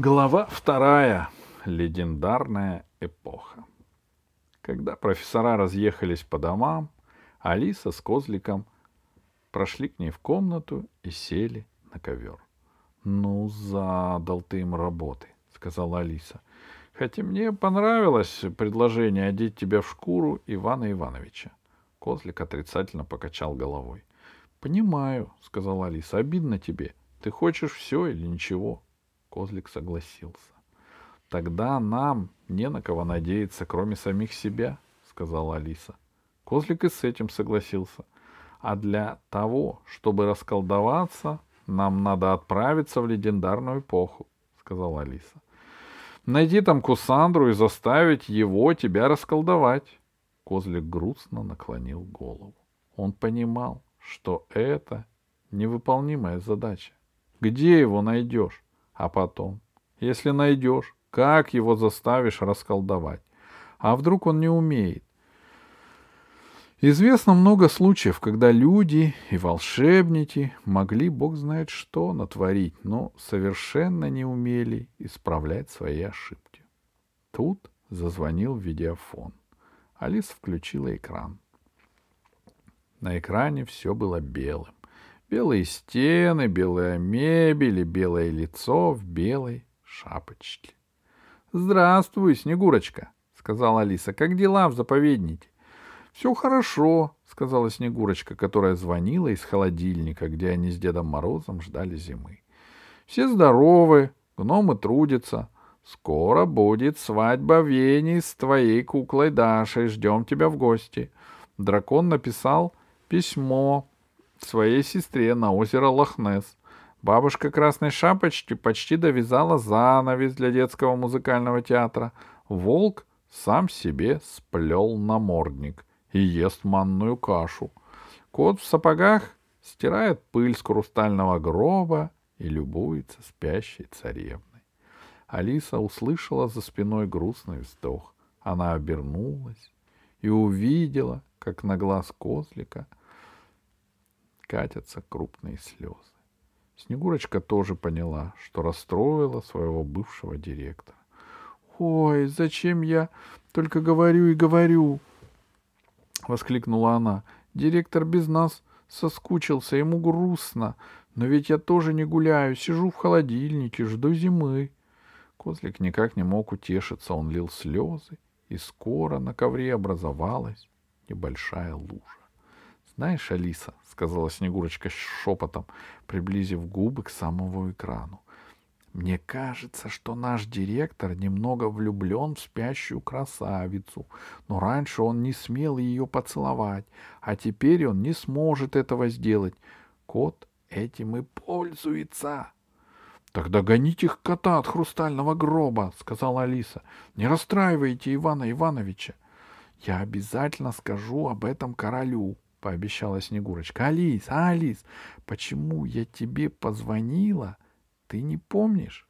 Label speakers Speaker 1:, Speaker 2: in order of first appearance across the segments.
Speaker 1: Глава вторая. Легендарная эпоха. Когда профессора разъехались по домам, Алиса с Козликом прошли к ней в комнату и сели на ковер. — Ну, задал ты им работы, — сказала Алиса. — Хотя мне понравилось предложение одеть тебя в шкуру Ивана Ивановича. Козлик отрицательно покачал головой. — Понимаю, — сказала Алиса, — обидно тебе. Ты хочешь все или ничего? — Козлик согласился. Тогда нам не на кого надеяться, кроме самих себя, сказала Алиса. Козлик и с этим согласился. А для того, чтобы расколдоваться, нам надо отправиться в легендарную эпоху, сказала Алиса. Найди там Кусандру и заставить его тебя расколдовать. Козлик грустно наклонил голову. Он понимал, что это невыполнимая задача. Где его найдешь? А потом, если найдешь, как его заставишь расколдовать? А вдруг он не умеет? Известно много случаев, когда люди и волшебники могли, бог знает что, натворить, но совершенно не умели исправлять свои ошибки. Тут зазвонил видеофон. Алиса включила экран. На экране все было белым. Белые стены, белая мебель и белое лицо в белой шапочке. — Здравствуй, Снегурочка, — сказала Алиса. — Как дела в заповеднике? — Все хорошо, — сказала Снегурочка, которая звонила из холодильника, где они с Дедом Морозом ждали зимы. — Все здоровы, гномы трудятся. Скоро будет свадьба Вени с твоей куклой Дашей. Ждем тебя в гости. Дракон написал письмо своей сестре на озеро Лохнес. Бабушка Красной Шапочки почти довязала занавес для детского музыкального театра. Волк сам себе сплел намордник и ест манную кашу. Кот в сапогах стирает пыль с хрустального гроба и любуется спящей царевной. Алиса услышала за спиной грустный вздох. Она обернулась и увидела, как на глаз козлика — катятся крупные слезы. Снегурочка тоже поняла, что расстроила своего бывшего директора. «Ой, зачем я только говорю и говорю?» — воскликнула она. «Директор без нас соскучился, ему грустно. Но ведь я тоже не гуляю, сижу в холодильнике, жду зимы». Козлик никак не мог утешиться, он лил слезы, и скоро на ковре образовалась небольшая лужа. «Знаешь, Алиса», — сказала Снегурочка шепотом, приблизив губы к самому экрану, «мне кажется, что наш директор немного влюблен в спящую красавицу, но раньше он не смел ее поцеловать, а теперь он не сможет этого сделать. Кот этим и пользуется». «Тогда гоните их кота от хрустального гроба», — сказала Алиса. «Не расстраивайте Ивана Ивановича». «Я обязательно скажу об этом королю», — пообещала Снегурочка. — Алис, Алис, почему я тебе позвонила, ты не помнишь?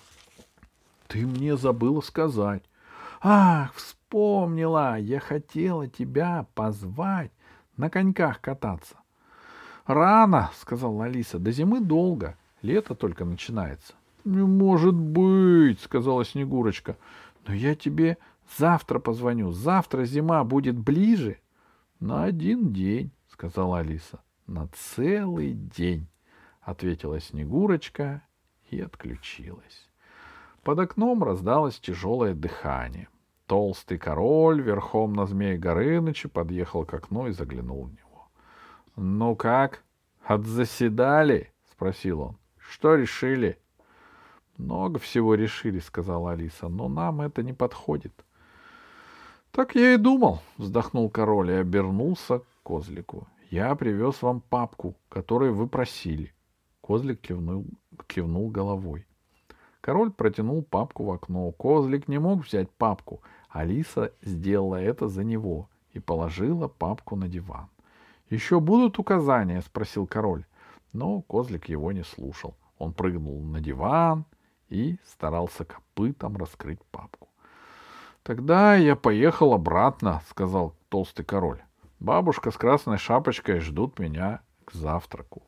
Speaker 1: — Ты мне забыла сказать. — Ах, вспомнила! Я хотела тебя позвать на коньках кататься. — Рано, — сказала Алиса, — до зимы долго. Лето только начинается. — Не может быть, — сказала Снегурочка. — Но я тебе Завтра позвоню. Завтра зима будет ближе. На один день, сказала Алиса. На целый день, ответила Снегурочка и отключилась. Под окном раздалось тяжелое дыхание. Толстый король верхом на змее Горыныче подъехал к окну и заглянул в него. — Ну как, отзаседали? — спросил он. — Что решили? — Много всего решили, — сказала Алиса, — но нам это не подходит. —— Так я и думал, — вздохнул король и обернулся к козлику. — Я привез вам папку, которую вы просили. Козлик кивнул, кивнул головой. Король протянул папку в окно. Козлик не мог взять папку. Алиса сделала это за него и положила папку на диван. — Еще будут указания? — спросил король. Но козлик его не слушал. Он прыгнул на диван и старался копытом раскрыть папку. Тогда я поехал обратно, сказал толстый король. Бабушка с красной шапочкой ждут меня к завтраку.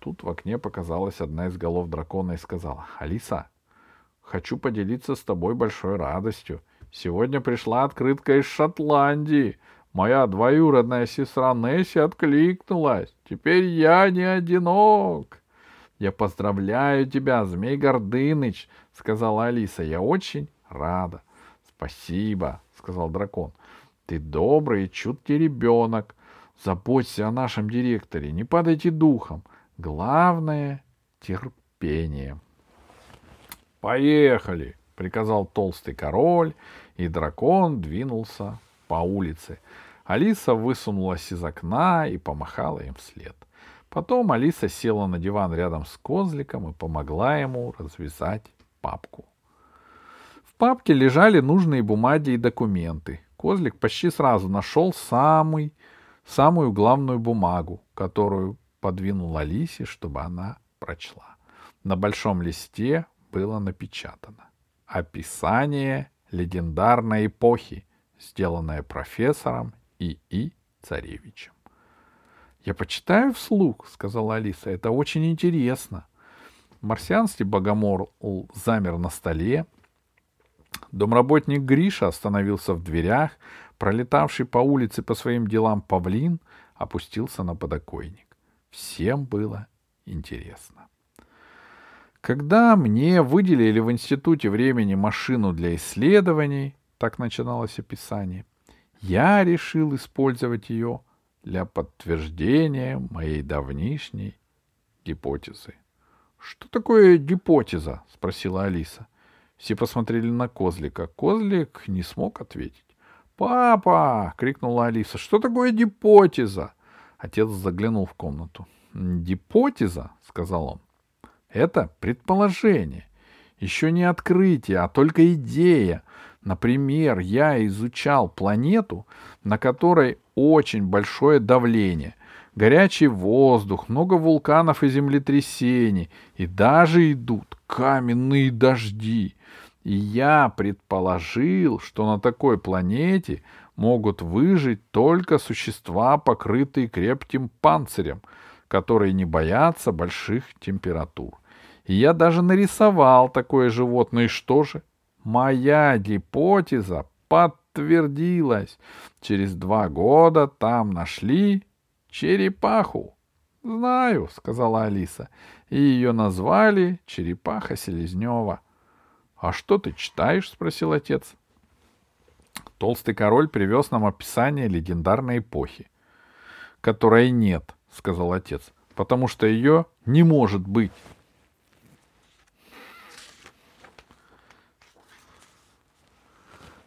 Speaker 1: Тут в окне показалась одна из голов дракона и сказала, «Алиса, хочу поделиться с тобой большой радостью. Сегодня пришла открытка из Шотландии. Моя двоюродная сестра Несси откликнулась. Теперь я не одинок. Я поздравляю тебя, Змей Гордыныч, сказала Алиса. Я очень рада. Спасибо, сказал дракон. Ты добрый и чуткий ребенок. Заботься о нашем директоре, не падайте духом. Главное — терпение. Поехали, приказал толстый король, и дракон двинулся по улице. Алиса высунулась из окна и помахала им вслед. Потом Алиса села на диван рядом с козликом и помогла ему развязать папку. В папке лежали нужные бумаги и документы. Козлик почти сразу нашел самый, самую главную бумагу, которую подвинул Алисе, чтобы она прочла. На большом листе было напечатано описание легендарной эпохи, сделанное профессором И. И. Царевичем. «Я почитаю вслух», — сказала Алиса. «Это очень интересно». Марсианский богомор замер на столе. Домработник Гриша остановился в дверях. Пролетавший по улице по своим делам павлин опустился на подоконник. Всем было интересно. Когда мне выделили в институте времени машину для исследований, так начиналось описание, я решил использовать ее для подтверждения моей давнишней гипотезы. — Что такое гипотеза? — спросила Алиса. Все посмотрели на Козлика. Козлик не смог ответить. «Папа!» — крикнула Алиса. «Что такое гипотеза?» Отец заглянул в комнату. «Гипотеза?» — сказал он. Это предположение. Еще не открытие, а только идея. Например, я изучал планету, на которой очень большое давление, горячий воздух, много вулканов и землетрясений, и даже идут каменные дожди. И я предположил, что на такой планете могут выжить только существа, покрытые крепким панцирем, которые не боятся больших температур. И я даже нарисовал такое животное. И что же? Моя гипотеза подтвердилась. Через два года там нашли черепаху. — Знаю, — сказала Алиса. И ее назвали черепаха Селезнева. — А что ты читаешь? — спросил отец. Толстый король привез нам описание легендарной эпохи. — Которой нет, — сказал отец, — потому что ее не может быть.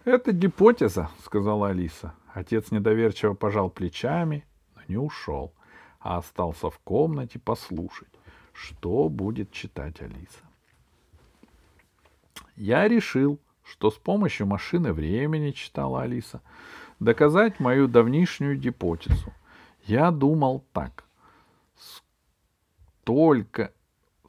Speaker 1: «Это гипотеза», — сказала Алиса. Отец недоверчиво пожал плечами, не ушел, а остался в комнате послушать, что будет читать Алиса. «Я решил, что с помощью машины времени, — читала Алиса, — доказать мою давнишнюю гипотезу. Я думал так. Столько,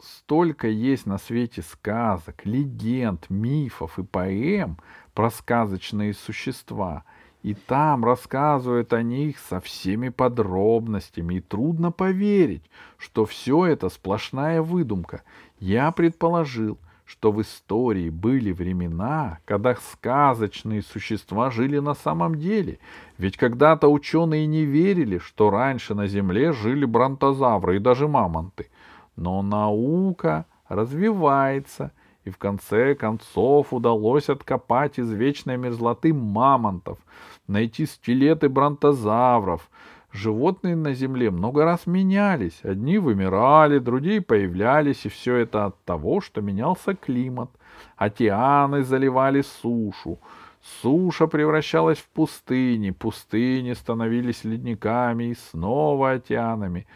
Speaker 1: столько есть на свете сказок, легенд, мифов и поэм про сказочные существа, и там рассказывают о них со всеми подробностями, и трудно поверить, что все это сплошная выдумка. Я предположил, что в истории были времена, когда сказочные существа жили на самом деле. Ведь когда-то ученые не верили, что раньше на Земле жили бронтозавры и даже мамонты. Но наука развивается, и в конце концов удалось откопать из вечной мерзлоты мамонтов, найти скелеты бронтозавров. Животные на Земле много раз менялись. Одни вымирали, другие появлялись, и все это от того, что менялся климат. Океаны заливали сушу. Суша превращалась в пустыни, пустыни становились ледниками и снова океанами.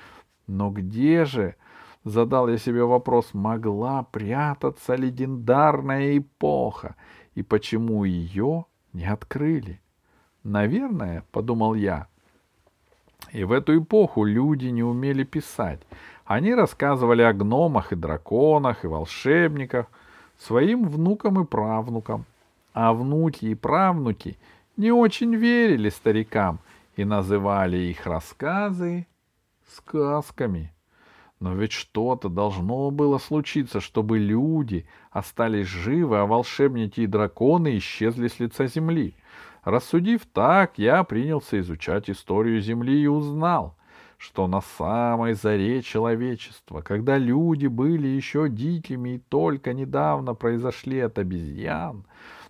Speaker 1: Но где же задал я себе вопрос, могла прятаться легендарная эпоха, и почему ее не открыли? Наверное, подумал я, и в эту эпоху люди не умели писать. Они рассказывали о гномах и драконах и волшебниках своим внукам и правнукам. А внуки и правнуки не очень верили старикам и называли их рассказы сказками. Но ведь что-то должно было случиться, чтобы люди остались живы, а волшебники и драконы исчезли с лица земли. Рассудив так, я принялся изучать историю Земли и узнал, что на самой заре человечества, когда люди были еще дикими и только недавно произошли от обезьян,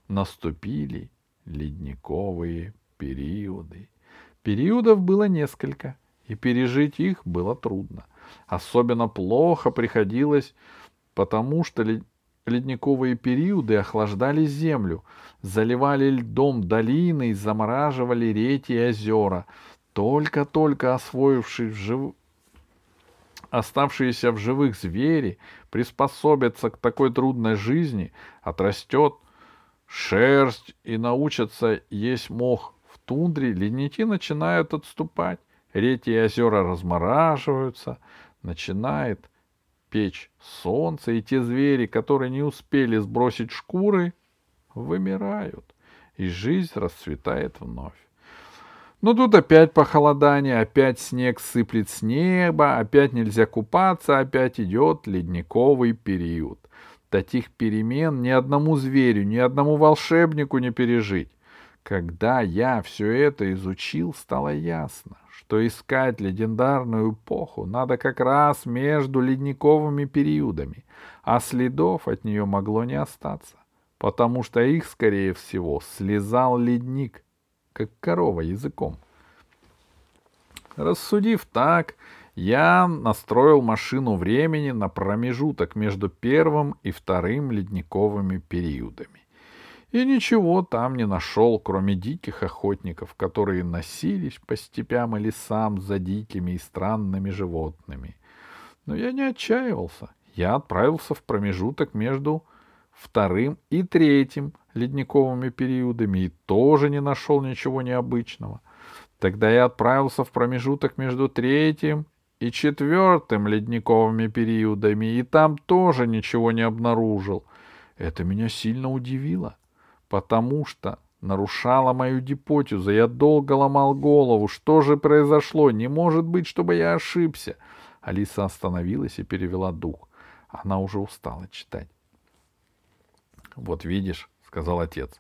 Speaker 1: наступили ледниковые периоды. Периодов было несколько, и пережить их было трудно. Особенно плохо приходилось, потому что ледниковые периоды охлаждали землю, заливали льдом долины и замораживали реки и озера. Только-только освоившись в жив... оставшиеся в живых звери приспособятся к такой трудной жизни, отрастет шерсть и научатся есть мох в тундре, ледники начинают отступать, реки и озера размораживаются, начинает печь солнце, и те звери, которые не успели сбросить шкуры, вымирают, и жизнь расцветает вновь. Но тут опять похолодание, опять снег сыплет с неба, опять нельзя купаться, опять идет ледниковый период. Таких перемен ни одному зверю, ни одному волшебнику не пережить. Когда я все это изучил, стало ясно, что искать легендарную эпоху надо как раз между ледниковыми периодами, а следов от нее могло не остаться, потому что их, скорее всего, слезал ледник, как корова языком. Рассудив так, я настроил машину времени на промежуток между первым и вторым ледниковыми периодами и ничего там не нашел, кроме диких охотников, которые носились по степям и лесам за дикими и странными животными. Но я не отчаивался. Я отправился в промежуток между вторым и третьим ледниковыми периодами и тоже не нашел ничего необычного. Тогда я отправился в промежуток между третьим и четвертым ледниковыми периодами, и там тоже ничего не обнаружил. Это меня сильно удивило потому что нарушала мою гипотезу. Я долго ломал голову. Что же произошло? Не может быть, чтобы я ошибся. Алиса остановилась и перевела дух. Она уже устала читать. Вот видишь, сказал отец.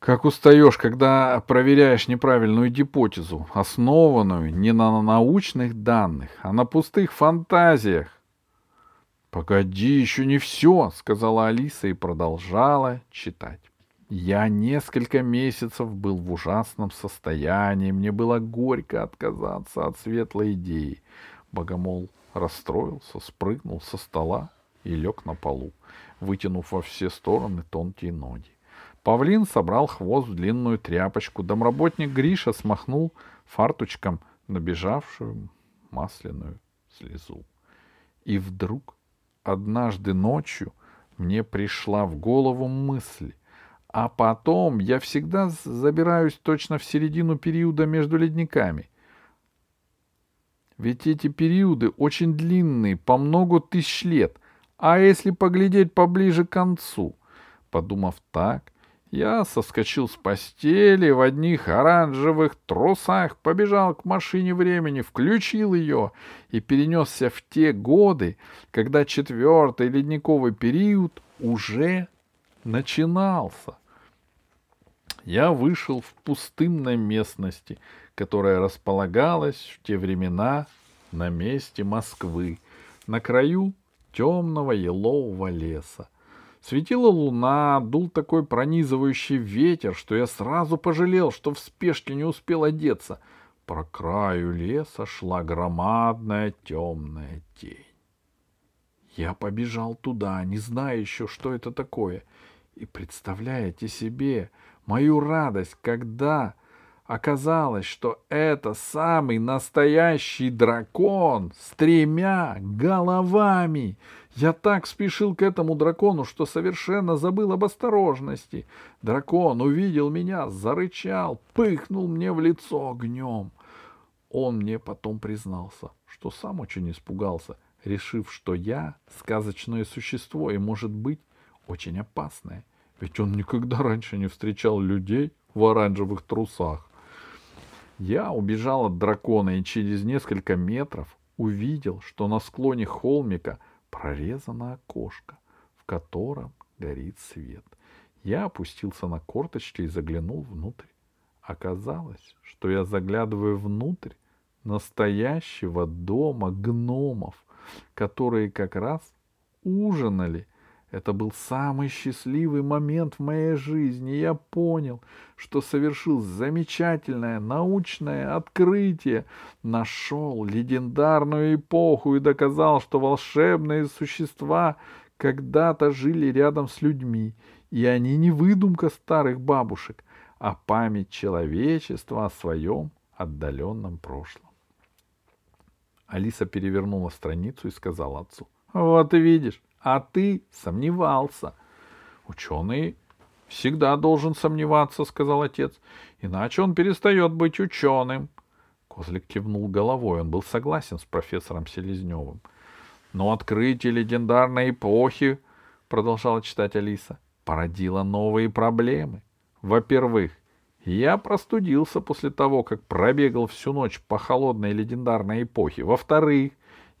Speaker 1: Как устаешь, когда проверяешь неправильную гипотезу, основанную не на научных данных, а на пустых фантазиях. «Погоди, еще не все», — сказала Алиса и продолжала читать. Я несколько месяцев был в ужасном состоянии, мне было горько отказаться от светлой идеи. Богомол расстроился, спрыгнул со стола и лег на полу, вытянув во все стороны тонкие ноги. Павлин собрал хвост в длинную тряпочку, домработник Гриша смахнул фарточком набежавшую масляную слезу. И вдруг однажды ночью мне пришла в голову мысль, а потом я всегда забираюсь точно в середину периода между ледниками. Ведь эти периоды очень длинные, по много тысяч лет. А если поглядеть поближе к концу? Подумав так, я соскочил с постели в одних оранжевых трусах, побежал к машине времени, включил ее и перенесся в те годы, когда четвертый ледниковый период уже начинался. Я вышел в пустынной местности, которая располагалась в те времена на месте Москвы, на краю темного елового леса. Светила луна, дул такой пронизывающий ветер, что я сразу пожалел, что в спешке не успел одеться. По краю леса шла громадная темная тень. Я побежал туда, не зная еще, что это такое. И представляете себе мою радость, когда оказалось, что это самый настоящий дракон с тремя головами — я так спешил к этому дракону, что совершенно забыл об осторожности. Дракон увидел меня, зарычал, пыхнул мне в лицо огнем. Он мне потом признался, что сам очень испугался, решив, что я сказочное существо и, может быть, очень опасное. Ведь он никогда раньше не встречал людей в оранжевых трусах. Я убежал от дракона и через несколько метров увидел, что на склоне холмика прорезано окошко, в котором горит свет. Я опустился на корточки и заглянул внутрь. Оказалось, что я заглядываю внутрь настоящего дома гномов, которые как раз ужинали это был самый счастливый момент в моей жизни. Я понял, что совершил замечательное научное открытие, нашел легендарную эпоху и доказал, что волшебные существа когда-то жили рядом с людьми, и они не выдумка старых бабушек, а память человечества о своем отдаленном прошлом. Алиса перевернула страницу и сказала отцу. — Вот ты видишь, а ты сомневался. Ученый всегда должен сомневаться, сказал отец, иначе он перестает быть ученым. Козлик кивнул головой, он был согласен с профессором Селезневым. Но открытие легендарной эпохи, продолжала читать Алиса, породило новые проблемы. Во-первых, я простудился после того, как пробегал всю ночь по холодной легендарной эпохе. Во-вторых,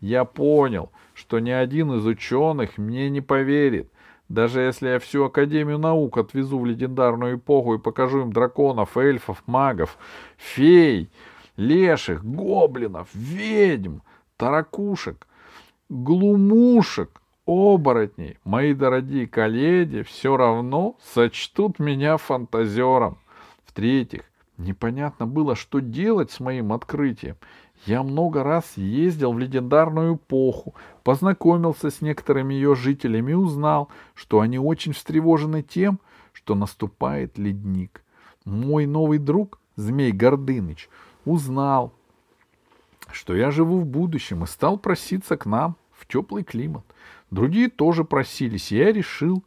Speaker 1: я понял, что ни один из ученых мне не поверит, даже если я всю Академию наук отвезу в легендарную эпоху и покажу им драконов, эльфов, магов, фей, леших, гоблинов, ведьм, таракушек, глумушек, оборотней, мои дорогие коллеги все равно сочтут меня фантазером. В-третьих, непонятно было, что делать с моим открытием. Я много раз ездил в легендарную эпоху, познакомился с некоторыми ее жителями и узнал, что они очень встревожены тем, что наступает ледник. Мой новый друг, Змей Гордыныч, узнал, что я живу в будущем и стал проситься к нам в теплый климат. Другие тоже просились, и я решил,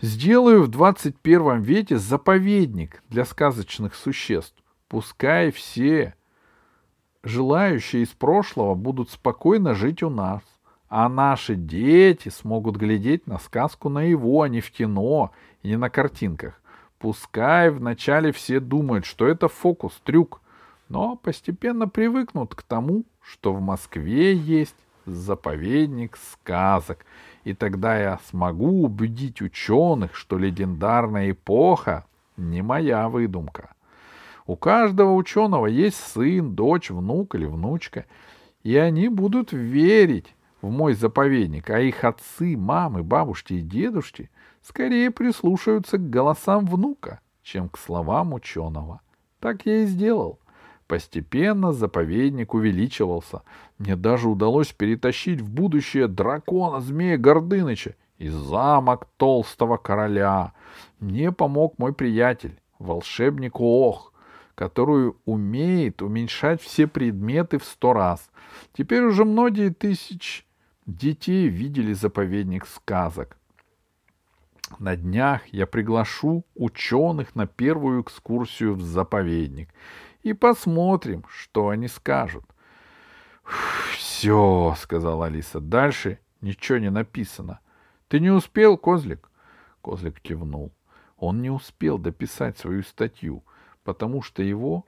Speaker 1: сделаю в 21 веке заповедник для сказочных существ. Пускай все желающие из прошлого будут спокойно жить у нас, а наши дети смогут глядеть на сказку на его, а не в кино и не на картинках. Пускай вначале все думают, что это фокус, трюк, но постепенно привыкнут к тому, что в Москве есть заповедник сказок, и тогда я смогу убедить ученых, что легендарная эпоха не моя выдумка. У каждого ученого есть сын, дочь, внук или внучка, и они будут верить в мой заповедник, а их отцы, мамы, бабушки и дедушки скорее прислушаются к голосам внука, чем к словам ученого. Так я и сделал. Постепенно заповедник увеличивался. Мне даже удалось перетащить в будущее дракона змея Гордыныча и замок толстого короля. Мне помог мой приятель, волшебник Ох, которую умеет уменьшать все предметы в сто раз. Теперь уже многие тысяч детей видели заповедник сказок. На днях я приглашу ученых на первую экскурсию в заповедник и посмотрим, что они скажут. Все, сказала Алиса, дальше ничего не написано. Ты не успел, Козлик? Козлик кивнул. Он не успел дописать свою статью потому что его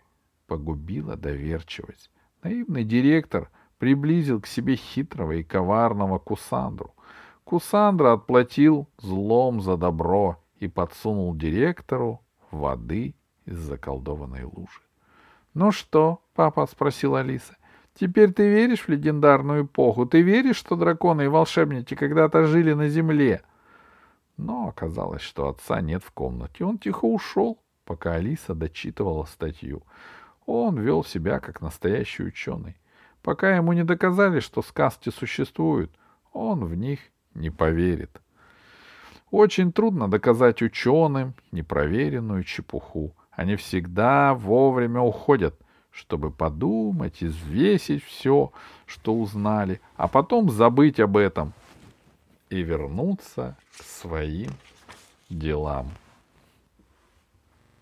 Speaker 1: погубила доверчивость. Наивный директор приблизил к себе хитрого и коварного Кусандру. Кусандра отплатил злом за добро и подсунул директору воды из заколдованной лужи. — Ну что, папа, — спросила Алиса, — теперь ты веришь в легендарную эпоху? Ты веришь, что драконы и волшебники когда-то жили на земле? Но оказалось, что отца нет в комнате. Он тихо ушел, пока Алиса дочитывала статью. Он вел себя как настоящий ученый. Пока ему не доказали, что сказки существуют, он в них не поверит. Очень трудно доказать ученым непроверенную чепуху. Они всегда вовремя уходят, чтобы подумать и взвесить все, что узнали, а потом забыть об этом и вернуться к своим делам.